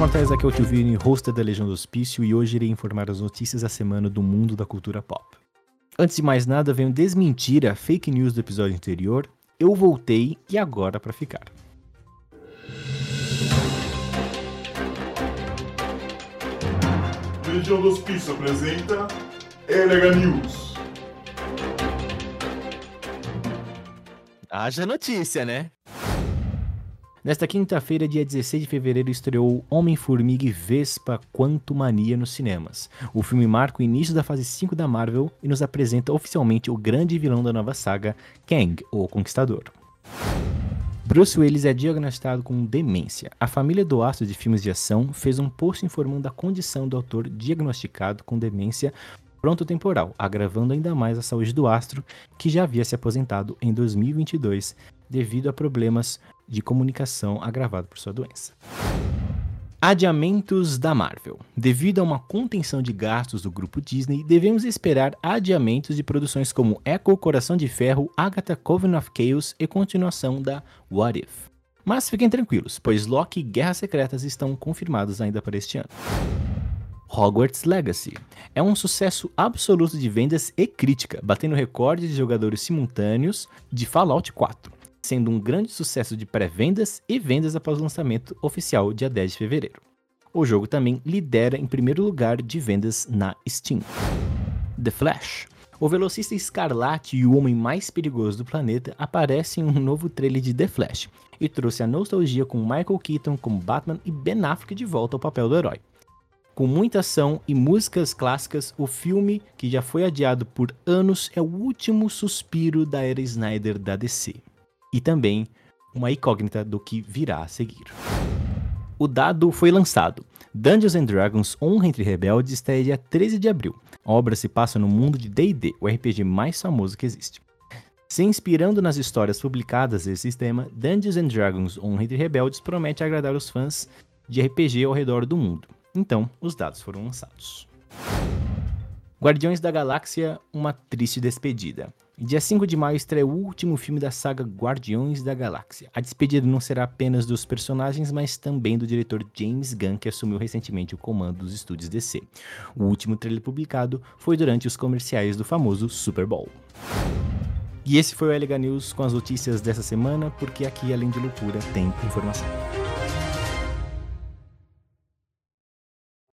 mortais, aqui é o Tio Vini, host da Legião do Hospício, e hoje irei informar as notícias da semana do mundo da cultura pop. Antes de mais nada, venho desmentir a fake news do episódio anterior. Eu voltei e agora para ficar. Legião do Hospício apresenta Elega News. Haja notícia, né? Nesta quinta-feira, dia 16 de fevereiro, estreou Homem-Formiga e Vespa Quanto Mania nos cinemas. O filme marca o início da fase 5 da Marvel e nos apresenta oficialmente o grande vilão da nova saga, Kang, o Conquistador. Bruce Willis é diagnosticado com demência. A família do astro de filmes de ação fez um post informando a condição do autor diagnosticado com demência frontotemporal, agravando ainda mais a saúde do astro, que já havia se aposentado em 2022 devido a problemas de comunicação agravado por sua doença. Adiamentos da Marvel. Devido a uma contenção de gastos do grupo Disney, devemos esperar adiamentos de produções como Echo, Coração de Ferro, Agatha Coven of Chaos e continuação da What If. Mas fiquem tranquilos, pois Loki e Guerras Secretas estão confirmados ainda para este ano. Hogwarts Legacy é um sucesso absoluto de vendas e crítica, batendo recorde de jogadores simultâneos de Fallout 4 sendo um grande sucesso de pré-vendas e vendas após o lançamento oficial dia 10 de fevereiro. O jogo também lidera em primeiro lugar de vendas na Steam. The Flash. O velocista escarlate e o homem mais perigoso do planeta aparece em um novo trailer de The Flash e trouxe a nostalgia com Michael Keaton como Batman e Ben Affleck de volta ao papel do herói. Com muita ação e músicas clássicas, o filme, que já foi adiado por anos, é o último suspiro da era Snyder da DC e também uma incógnita do que virá a seguir. O dado foi lançado. Dungeons and Dragons Honra entre Rebeldes estreia dia 13 de abril. A obra se passa no mundo de D&D, o RPG mais famoso que existe. Se inspirando nas histórias publicadas desse sistema, Dungeons and Dragons Honra entre Rebeldes promete agradar os fãs de RPG ao redor do mundo. Então, os dados foram lançados. Guardiões da Galáxia, uma triste despedida. Dia 5 de maio estreia o último filme da saga Guardiões da Galáxia. A despedida não será apenas dos personagens, mas também do diretor James Gunn, que assumiu recentemente o comando dos estúdios DC. O último trailer publicado foi durante os comerciais do famoso Super Bowl. E esse foi o LH News com as notícias dessa semana, porque aqui, além de loucura, tem informação.